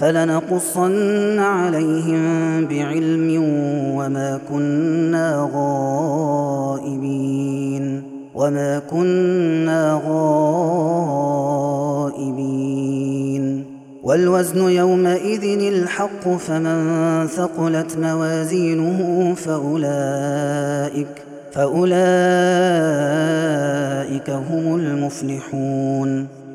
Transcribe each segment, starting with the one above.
فلنقصن عليهم بعلم وما كنا غائبين وما كنا غائبين والوزن يومئذ الحق فمن ثقلت موازينه فأولئك فأولئك هم المفلحون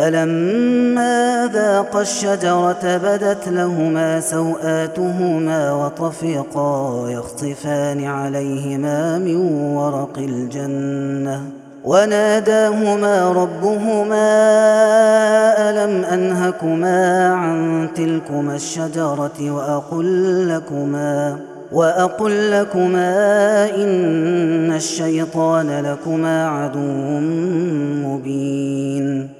فلما ذاقا الشجرة بدت لهما سوآتهما وطفقا يخصفان عليهما من ورق الجنة. وناداهما ربهما ألم أنهكما عن تلكما الشجرة وأقل لكما وأقل لكما إن الشيطان لكما عدو مبين.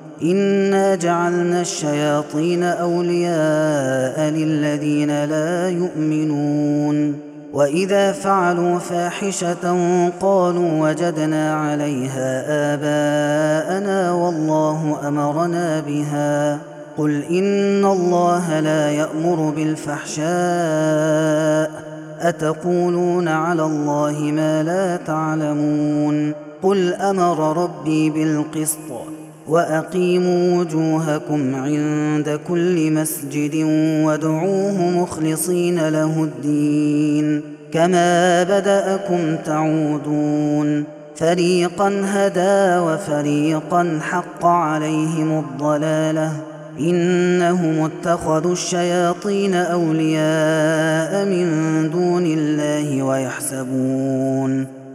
إنا جعلنا الشياطين أولياء للذين لا يؤمنون وإذا فعلوا فاحشة قالوا وجدنا عليها آباءنا والله أمرنا بها قل إن الله لا يأمر بالفحشاء أتقولون على الله ما لا تعلمون قل أمر ربي بالقسط وأقيموا وجوهكم عند كل مسجد وادعوه مخلصين له الدين. كما بدأكم تعودون. فريقا هدى وفريقا حق عليهم الضلالة. إنهم اتخذوا الشياطين أولياء من دون الله ويحسبون.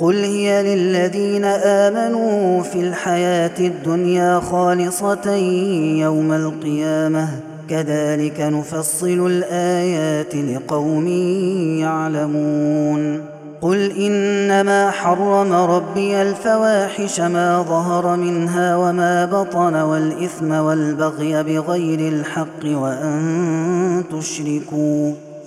قل هي للذين آمنوا في الحياة الدنيا خالصة يوم القيامة كذلك نفصل الآيات لقوم يعلمون قل إنما حرم ربي الفواحش ما ظهر منها وما بطن والإثم والبغي بغير الحق وأن تشركوا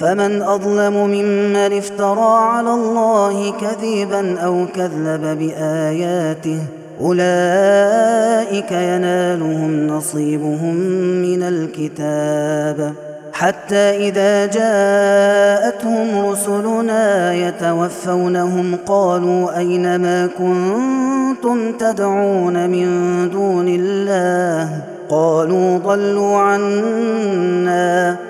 فمن أظلم ممن افترى على الله كذبا أو كذب بآياته أولئك ينالهم نصيبهم من الكتاب. حتى إذا جاءتهم رسلنا يتوفونهم قالوا أين ما كنتم تدعون من دون الله؟ قالوا ضلوا عنا.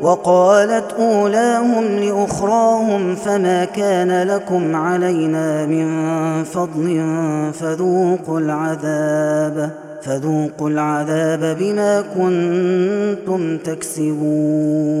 وقالت أولاهم لأخراهم فما كان لكم علينا من فضل فذوقوا العذاب فذوقوا العذاب بما كنتم تكسبون.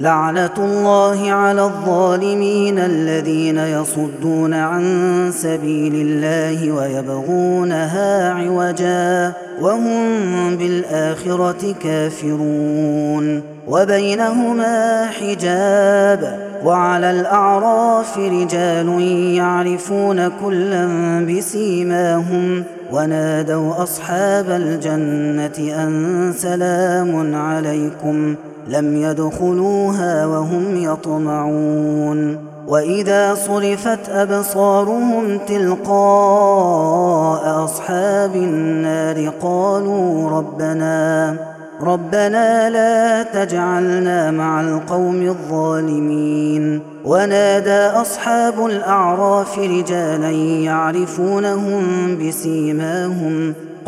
لعنة الله على الظالمين الذين يصدون عن سبيل الله ويبغونها عوجا وهم بالآخرة كافرون وبينهما حجاب وعلى الأعراف رجال يعرفون كلا بسيماهم ونادوا أصحاب الجنة أن سلام عليكم لم يدخلوها وهم يطمعون وإذا صرفت أبصارهم تلقاء أصحاب النار قالوا ربنا ربنا لا تجعلنا مع القوم الظالمين. ونادى أصحاب الأعراف رجالا يعرفونهم بسيماهم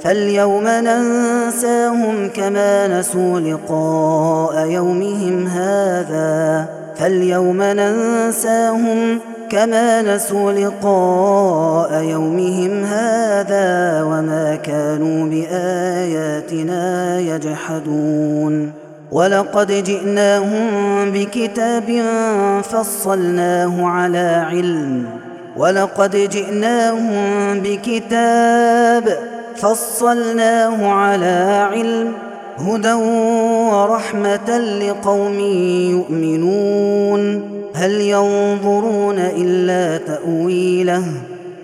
فاليوم ننساهم كما نسوا لقاء يومهم هذا. فاليوم ننساهم كما نسوا لقاء يومهم هذا وما كانوا بآياتنا يجحدون. ولقد جئناهم بكتاب فصلناه على علم. ولقد جئناهم بكتاب فصلناه على علم هدى ورحمة لقوم يؤمنون. هل ينظرون إلا تأويله؟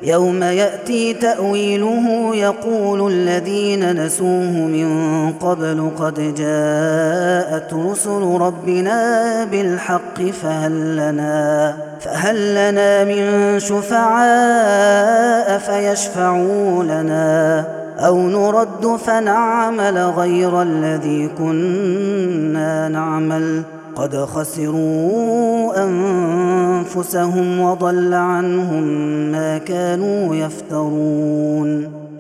يوم يأتي تأويله يقول الذين نسوه من قبل قد جاءت رسل ربنا بالحق فهل لنا فهل لنا من شفعاء فيشفعوا لنا. أو نرد فنعمل غير الذي كنا نعمل. قد خسروا أنفسهم وضل عنهم ما كانوا يفترون.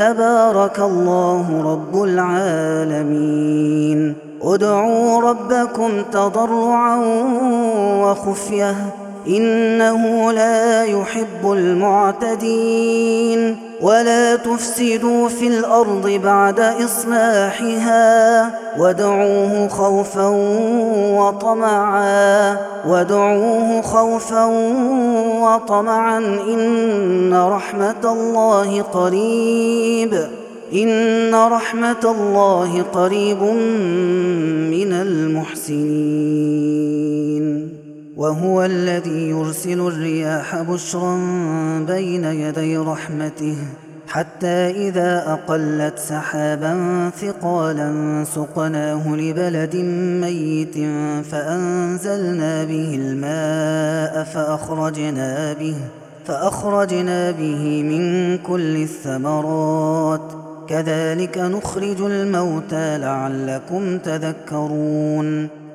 تبارك الله رب العالمين. ادعوا ربكم تضرعا وخفية. إنه لا يحب المعتدين. ولا تفسدوا في الأرض بعد إصلاحها وادعوه خوفا وطمعا وادعوه خوفا وطمعا. إن رحمة الله قريب إن رحمة الله قريب من المحسنين. وهو الذي يرسل الرياح بشرا بين يدي رحمته حتى إذا أقلت سحابا ثقالا سقناه لبلد ميت فأنزلنا به الماء فأخرجنا به فأخرجنا به من كل الثمرات. كذلك نخرج الموتى لعلكم تذكرون.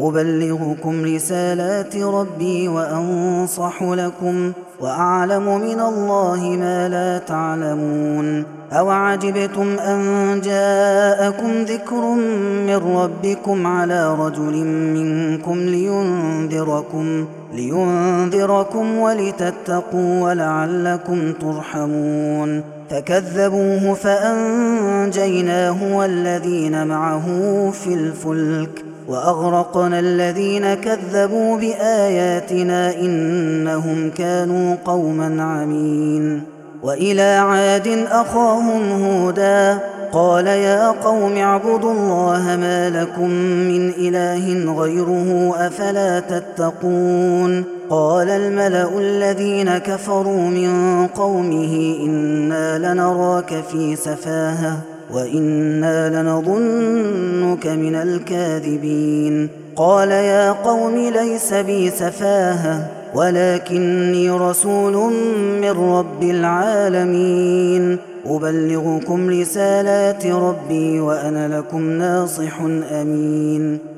أبلغكم رسالات ربي وأنصح لكم وأعلم من الله ما لا تعلمون أوعجبتم أن جاءكم ذكر من ربكم على رجل منكم لينذركم لينذركم ولتتقوا ولعلكم ترحمون فكذبوه فأنجيناه والذين معه في الفلك وأغرقنا الذين كذبوا بآياتنا إنهم كانوا قوما عمين. وإلى عاد أخاهم هودا قال يا قوم اعبدوا الله ما لكم من إله غيره أفلا تتقون. قال الملأ الذين كفروا من قومه إنا لنراك في سفاهة. وإنا لنظنك من الكاذبين قال يا قوم ليس بي سفاهة ولكني رسول من رب العالمين أبلغكم رسالات ربي وأنا لكم ناصح أمين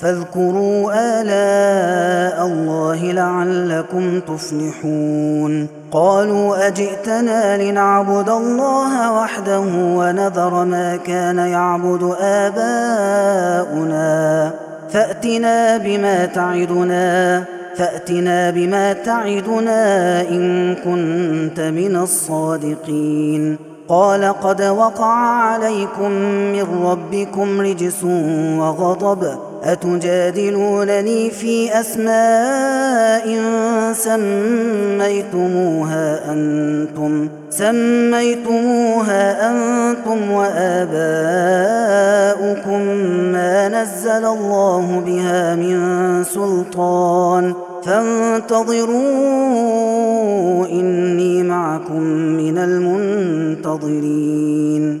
فاذكروا آلاء الله لعلكم تفلحون. قالوا أجئتنا لنعبد الله وحده ونذر ما كان يعبد آباؤنا. فأتنا بما تعدنا فأتنا بما تعدنا إن كنت من الصادقين. قال قد وقع عليكم من ربكم رجس وغضب أتجادلونني في أسماء سميتموها أنتم سميتموها أنتم وآباؤكم ما نزل الله بها من سلطان فانتظروا إني معكم من المنتظرين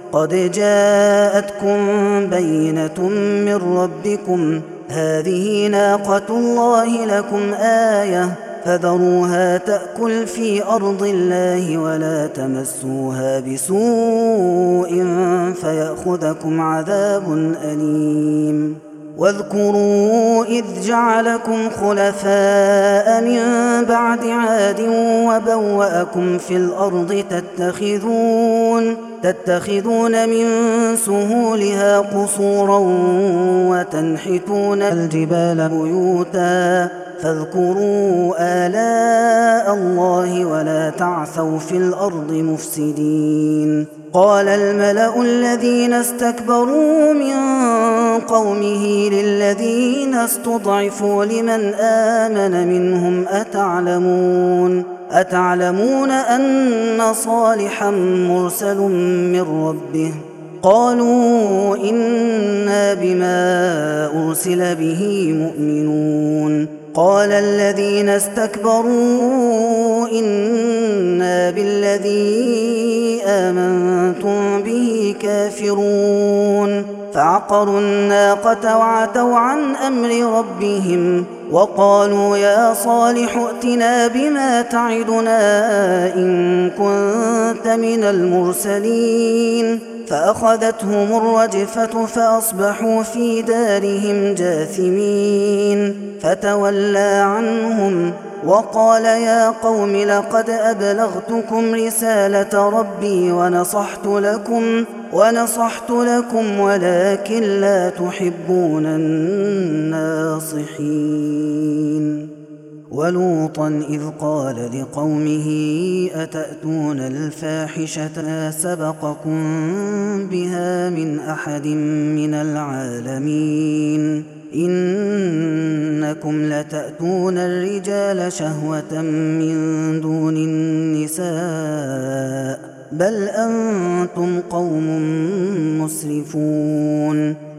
قد جاءتكم بينة من ربكم. هذه ناقة الله لكم آية. فذروها تأكل في أرض الله ولا تمسوها بسوء فيأخذكم عذاب أليم. واذكروا إذ جعلكم خلفاء من بعد عاد وبوأكم في الأرض تتخذون تتخذون من سهولها قصورا وتنحتون الجبال بيوتا فاذكروا آلاء الله ولا تعثوا في الأرض مفسدين. قال الملأ الذين استكبروا من قومه للذين استضعفوا لمن آمن منهم أتعلمون؟ أتعلمون أن صالحا مرسل من ربه؟ قالوا إنا بما أرسل به مؤمنون. قال الذين استكبروا إنا بالذي آمنتم به كافرون. فعقروا الناقة وعتوا عن أمر ربهم وقالوا يا صالح ائتنا بما تعدنا إن كنت من المرسلين. فأخذتهم الرجفة فأصبحوا في دارهم جاثمين. فتولى عنهم وقال يا قوم لقد أبلغتكم رسالة ربي ونصحت لكم ونصحت لكم ولكن لا تحبون الناصحين. ولوطا إذ قال لقومه أتأتون الفاحشة؟ سبقكم بها من أحد من العالمين. إنكم لتأتون الرجال شهوة من دون النساء بل أنتم قوم مسرفون.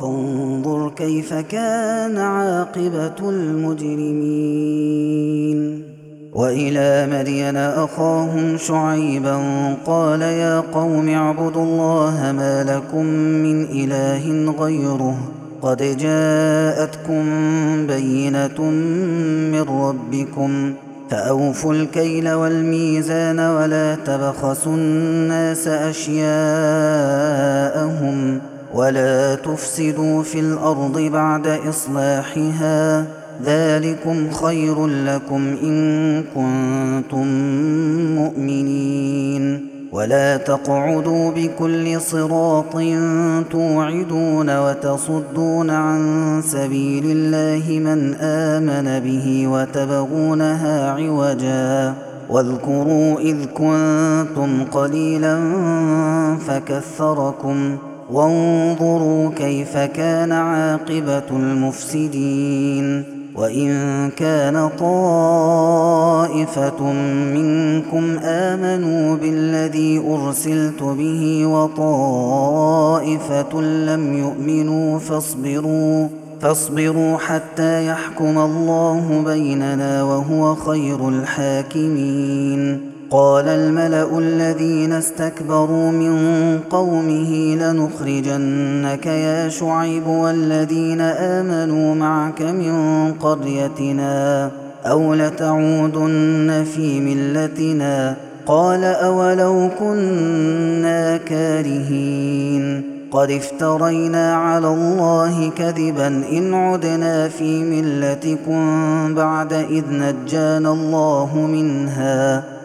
فانظر كيف كان عاقبة المجرمين. وإلى مدين أخاهم شعيبا قال يا قوم اعبدوا الله ما لكم من إله غيره. قد جاءتكم بينة من ربكم فأوفوا الكيل والميزان ولا تبخسوا الناس أشياءهم ولا تفسدوا في الأرض بعد إصلاحها ذلكم خير لكم إن كنتم مؤمنين ولا تقعدوا بكل صراط توعدون وتصدون عن سبيل الله من امن به وتبغونها عوجا واذكروا اذ كنتم قليلا فكثركم وانظروا كيف كان عاقبة المفسدين وإن كان طائفة منكم آمنوا بالذي أرسلت به وطائفة لم يؤمنوا فاصبروا فاصبروا حتى يحكم الله بيننا وهو خير الحاكمين. قال الملأ الذين استكبروا من قومه لنخرجنك يا شعيب والذين آمنوا معك من قريتنا أو لتعودن في ملتنا قال أولو كنا كارهين قد افترينا على الله كذبا إن عدنا في ملتكم بعد إذ نجانا الله منها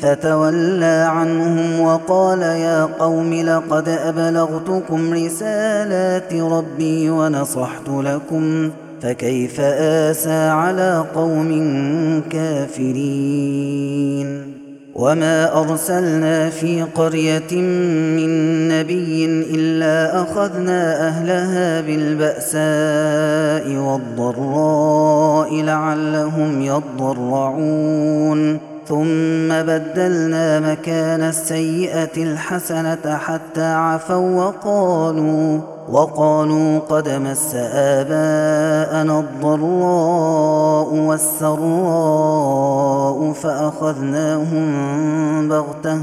فتولى عنهم وقال يا قوم لقد أبلغتكم رسالات ربي ونصحت لكم فكيف آسى على قوم كافرين وما أرسلنا في قرية من نبي إلا أخذنا أهلها بالبأساء والضراء لعلهم يضرعون ثم بدلنا مكان السيئة الحسنة حتى عفوا وقالوا وقالوا قد مس آباءنا الضراء والسراء فأخذناهم بغتة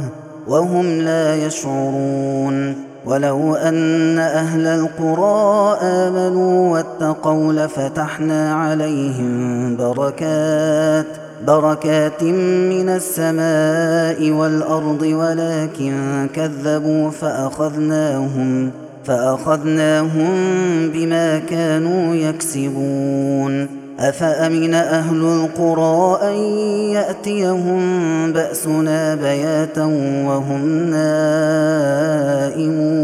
وهم لا يشعرون. ولو أن أهل القرى آمنوا واتقوا لفتحنا عليهم بركات بركات من السماء والأرض ولكن كذبوا فأخذناهم فأخذناهم بما كانوا يكسبون. أفأمن أهل القرى أن يأتيهم بأسنا بياتا وهم نائمون؟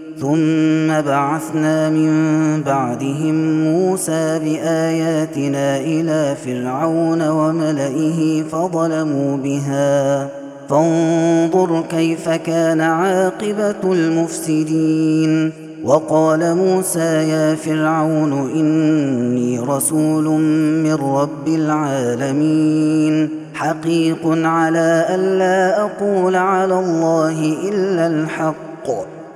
ثم بعثنا من بعدهم موسى بآياتنا إلى فرعون وملئه فظلموا بها. فانظر كيف كان عاقبة المفسدين. وقال موسى يا فرعون إني رسول من رب العالمين. حقيق على ألا أقول على الله إلا الحق.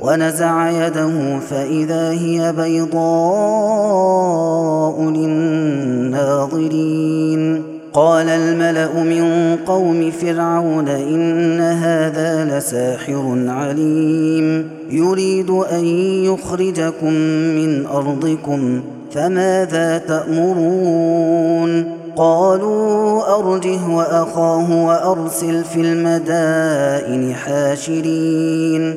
ونزع يده فإذا هي بيضاء للناظرين. قال الملأ من قوم فرعون إن هذا لساحر عليم. يريد أن يخرجكم من أرضكم فماذا تأمرون؟ قالوا أرجه وأخاه وأرسل في المدائن حاشرين ۖ،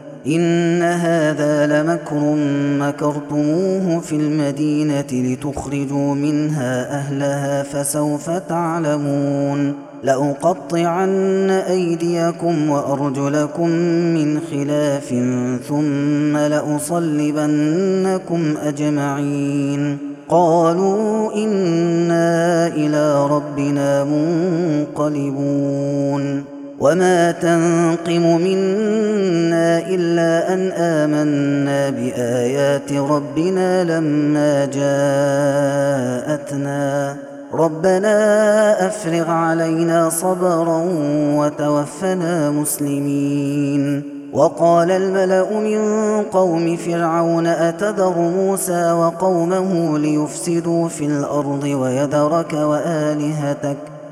ان هذا لمكر مكرتموه في المدينة لتخرجوا منها اهلها فسوف تعلمون لأقطعن أيديكم وأرجلكم من خلاف ثم لأصلبنكم أجمعين قالوا إنا إلى ربنا منقلبون وما تنقم منا إلا أن آمنا بآيات ربنا لما جاءتنا ربنا افرغ علينا صبرا وتوفنا مسلمين وقال الملا من قوم فرعون اتذر موسى وقومه ليفسدوا في الأرض ويذرك والهتك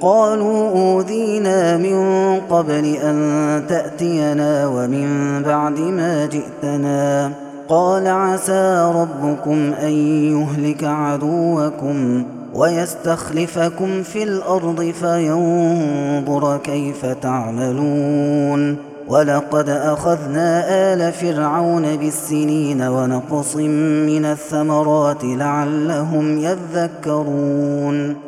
قالوا أوذينا من قبل أن تأتينا ومن بعد ما جئتنا. قال عسى ربكم أن يهلك عدوكم ويستخلفكم في الأرض فينظر كيف تعملون. ولقد أخذنا آل فرعون بالسنين ونقص من الثمرات لعلهم يذكرون.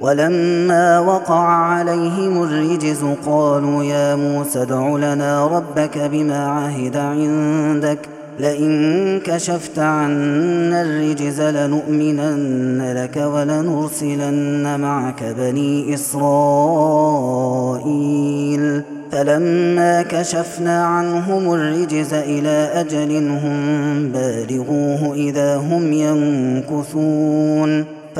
ولما وقع عليهم الرجز قالوا يا موسى ادع لنا ربك بما عهد عندك لئن كشفت عنا الرجز لنؤمنن لك ولنرسلن معك بني إسرائيل. فلما كشفنا عنهم الرجز إلى أجل هم بالغوه إذا هم ينكثون.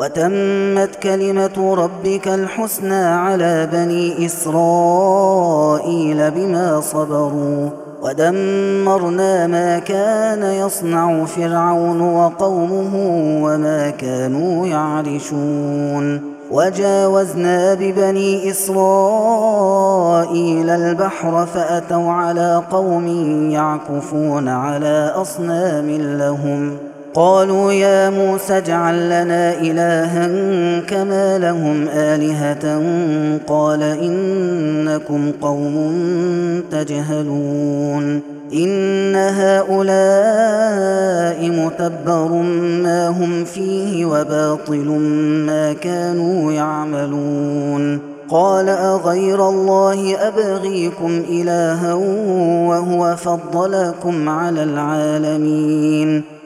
وتمت كلمة ربك الحسنى على بني إسرائيل بما صبروا ودمرنا ما كان يصنع فرعون وقومه وما كانوا يعرشون وجاوزنا ببني إسرائيل البحر فأتوا على قوم يعكفون على أصنام لهم قالوا يا موسى اجعل لنا إلها كما لهم آلهة. قال إنكم قوم تجهلون. إن هؤلاء متبر ما هم فيه وباطل ما كانوا يعملون. قال أغير الله أبغيكم إلها وهو فضلكم على العالمين.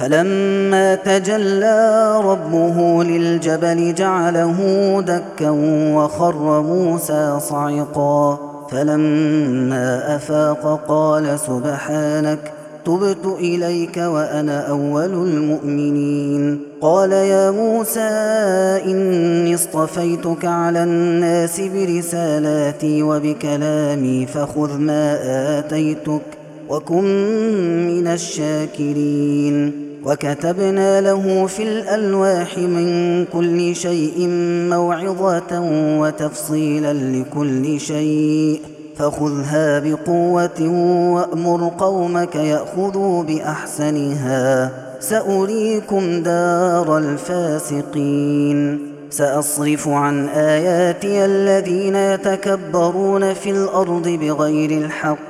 فلما تجلى ربه للجبل جعله دكا وخر موسى صعقا. فلما أفاق قال سبحانك تبت إليك وأنا أول المؤمنين. قال يا موسى إني اصطفيتك على الناس برسالاتي وبكلامي فخذ ما آتيتك وكن من الشاكرين. وكتبنا له في الألواح من كل شيء موعظة وتفصيلا لكل شيء. فخذها بقوة وأمر قومك يأخذوا بأحسنها. سأريكم دار الفاسقين. سأصرف عن آياتي الذين يتكبرون في الأرض بغير الحق.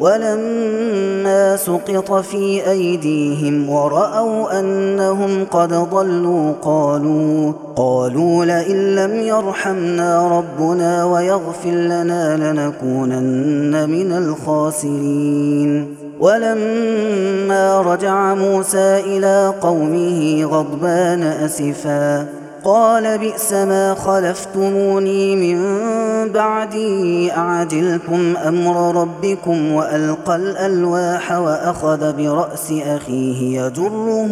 ولما سقط في أيديهم ورأوا أنهم قد ضلوا قالوا قالوا لئن لم يرحمنا ربنا ويغفر لنا لنكونن من الخاسرين. ولما رجع موسى إلى قومه غضبان أسفاً قال بئس ما خلفتموني من بعدي أعجلتم أمر ربكم وألقى الألواح وأخذ برأس أخيه يجره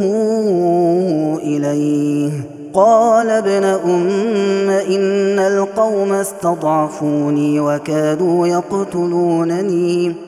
إليه. قال ابن أم إن القوم استضعفوني وكادوا يقتلونني.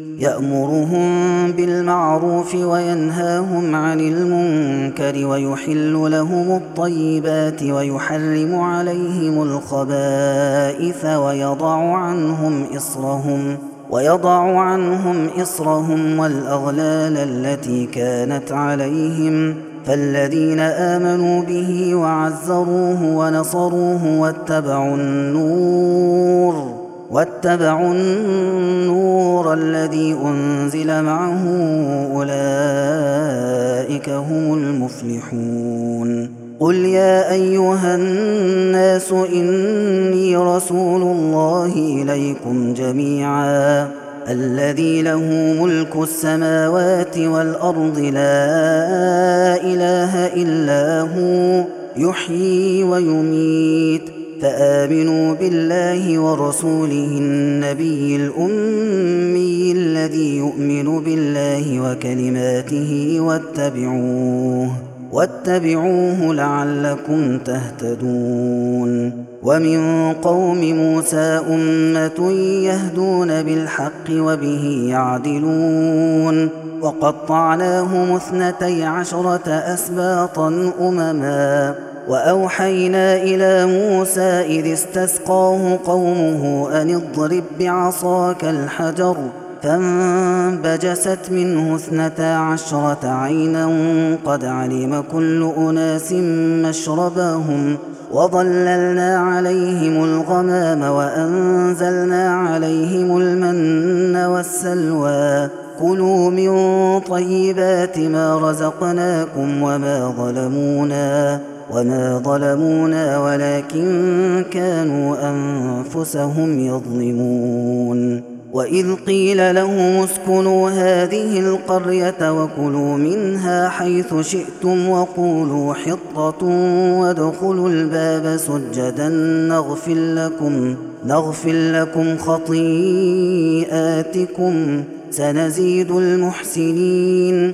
يأمرهم بالمعروف وينهاهم عن المنكر ويحل لهم الطيبات ويحرم عليهم الخبائث ويضع عنهم إصرهم ويضع عنهم إصرهم والأغلال التي كانت عليهم فالذين آمنوا به وعزروه ونصروه واتبعوا النور واتبعوا النور الذي أنزل معه أولئك هم المفلحون. قل يا أيها الناس إني رسول الله إليكم جميعا. الذي له ملك السماوات والأرض لا إله إلا هو يحيي ويميت. فآمنوا بالله ورسوله النبي الأمي الذي يؤمن بالله وكلماته واتبعوه واتبعوه لعلكم تهتدون. ومن قوم موسى أمة يهدون بالحق وبه يعدلون. وقطعناهم اثنتي عشرة أسباطا أمما. وأوحينا إلى موسى إذ استسقاه قومه أن اضرب بعصاك الحجر فانبجست منه اثنتا عشرة عينا قد علم كل أناس مشربهم وظللنا عليهم الغمام وأنزلنا عليهم المن والسلوى كلوا من طيبات ما رزقناكم وما ظلمونا وما ظلمونا ولكن كانوا أنفسهم يظلمون. وإذ قيل لهم اسكنوا هذه القرية وكلوا منها حيث شئتم وقولوا حطة وادخلوا الباب سجدا نغفر لكم نغفر لكم خطيئاتكم سنزيد المحسنين.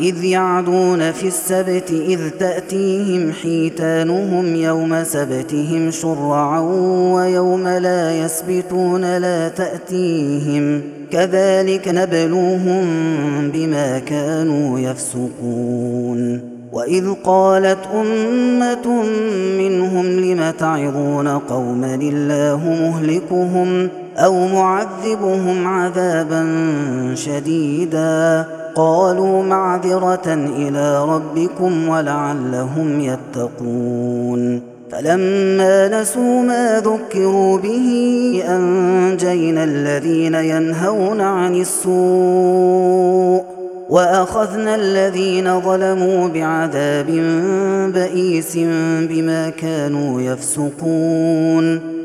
إذ يعدون في السبت إذ تأتيهم حيتانهم يوم سبتهم شرعا ويوم لا يسبتون لا تأتيهم. كذلك نبلوهم بما كانوا يفسقون. وإذ قالت أمة منهم لم تعظون قوما الله مهلكهم؟ أو معذبهم عذابا شديدا. قالوا معذرة إلى ربكم ولعلهم يتقون. فلما نسوا ما ذكروا به أنجينا الذين ينهون عن السوء وأخذنا الذين ظلموا بعذاب بئيس بما كانوا يفسقون.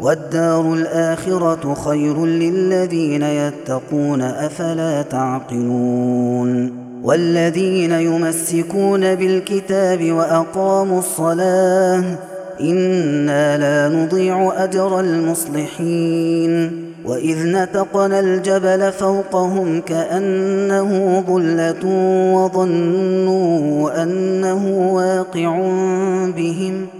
والدار الآخرة خير للذين يتقون أفلا تعقلون. والذين يمسكون بالكتاب وأقاموا الصلاة إنا لا نضيع أجر المصلحين. وإذ نتقنا الجبل فوقهم كأنه ظلة وظنوا أنه واقع بهم.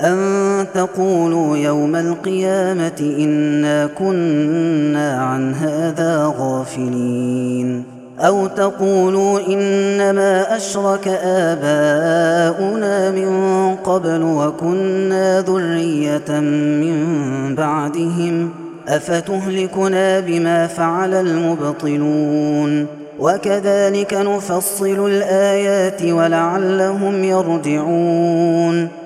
أن تقولوا يوم القيامة إنا كنا عن هذا غافلين. أو تقولوا إنما أشرك آباؤنا من قبل وكنا ذرية من بعدهم. أفتهلكنا بما فعل المبطلون. وكذلك نفصل الآيات ولعلهم يرجعون.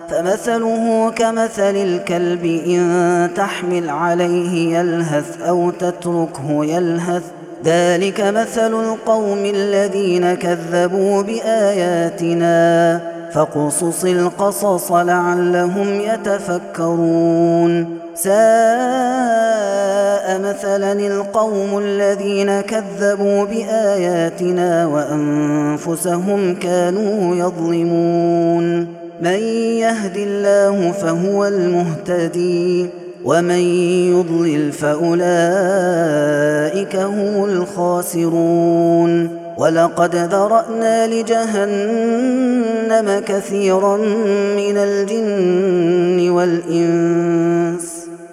فمثله كمثل الكلب إن تحمل عليه يلهث أو تتركه يلهث. ذلك مثل القوم الذين كذبوا بآياتنا. فاقصص القصص لعلهم يتفكرون. ساء مثلا القوم الذين كذبوا بآياتنا وأنفسهم كانوا يظلمون. من يهد الله فهو المهتدي ومن يضلل فأولئك هم الخاسرون ولقد ذرأنا لجهنم كثيرا من الجن والإنس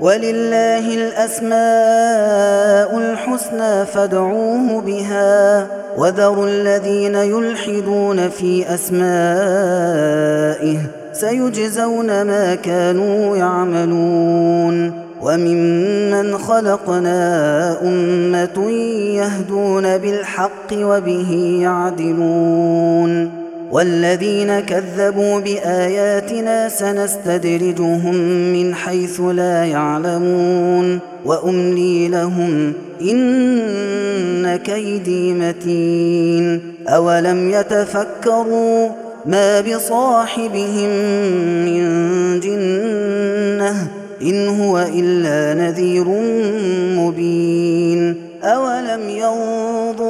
ولله الأسماء الحسنى فادعوه بها. وذروا الذين يلحدون في أسمائه سيجزون ما كانوا يعملون. وممن خلقنا أمة يهدون بالحق وبه يعدلون. والذين كذبوا بآياتنا سنستدرجهم من حيث لا يعلمون وأملي لهم إن كيدي متين أولم يتفكروا ما بصاحبهم من جنة إن هو إلا نذير مبين أولم ينظروا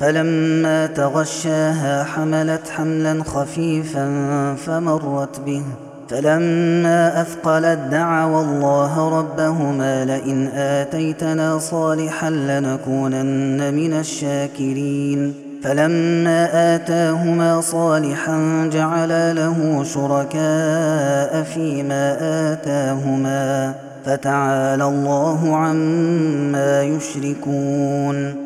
فلما تغشاها حملت حملا خفيفا فمرت به. فلما أثقلت دعوا الله ربهما لئن آتيتنا صالحا لنكونن من الشاكرين. فلما آتاهما صالحا جعلا له شركاء فيما آتاهما. فتعالى الله عما يشركون.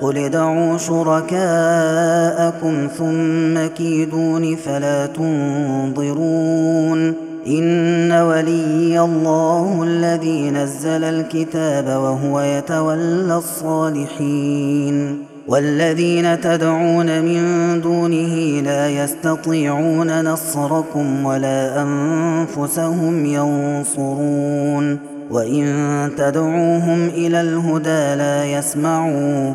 قل ادعوا شركاءكم ثم كيدون فلا تنظرون إن ولي الله الذي نزل الكتاب وهو يتولى الصالحين والذين تدعون من دونه لا يستطيعون نصركم ولا أنفسهم ينصرون وإن تدعوهم إلى الهدى لا يسمعون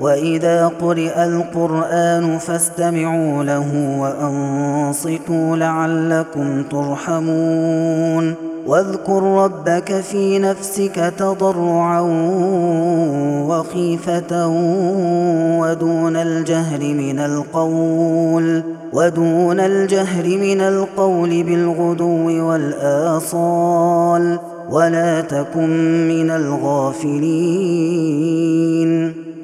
وإذا قرئ القرآن فاستمعوا له وأنصتوا لعلكم ترحمون. واذكر ربك في نفسك تضرعا وخيفة ودون الجهر من القول ودون الجهر من القول بالغدو والآصال ولا تكن من الغافلين.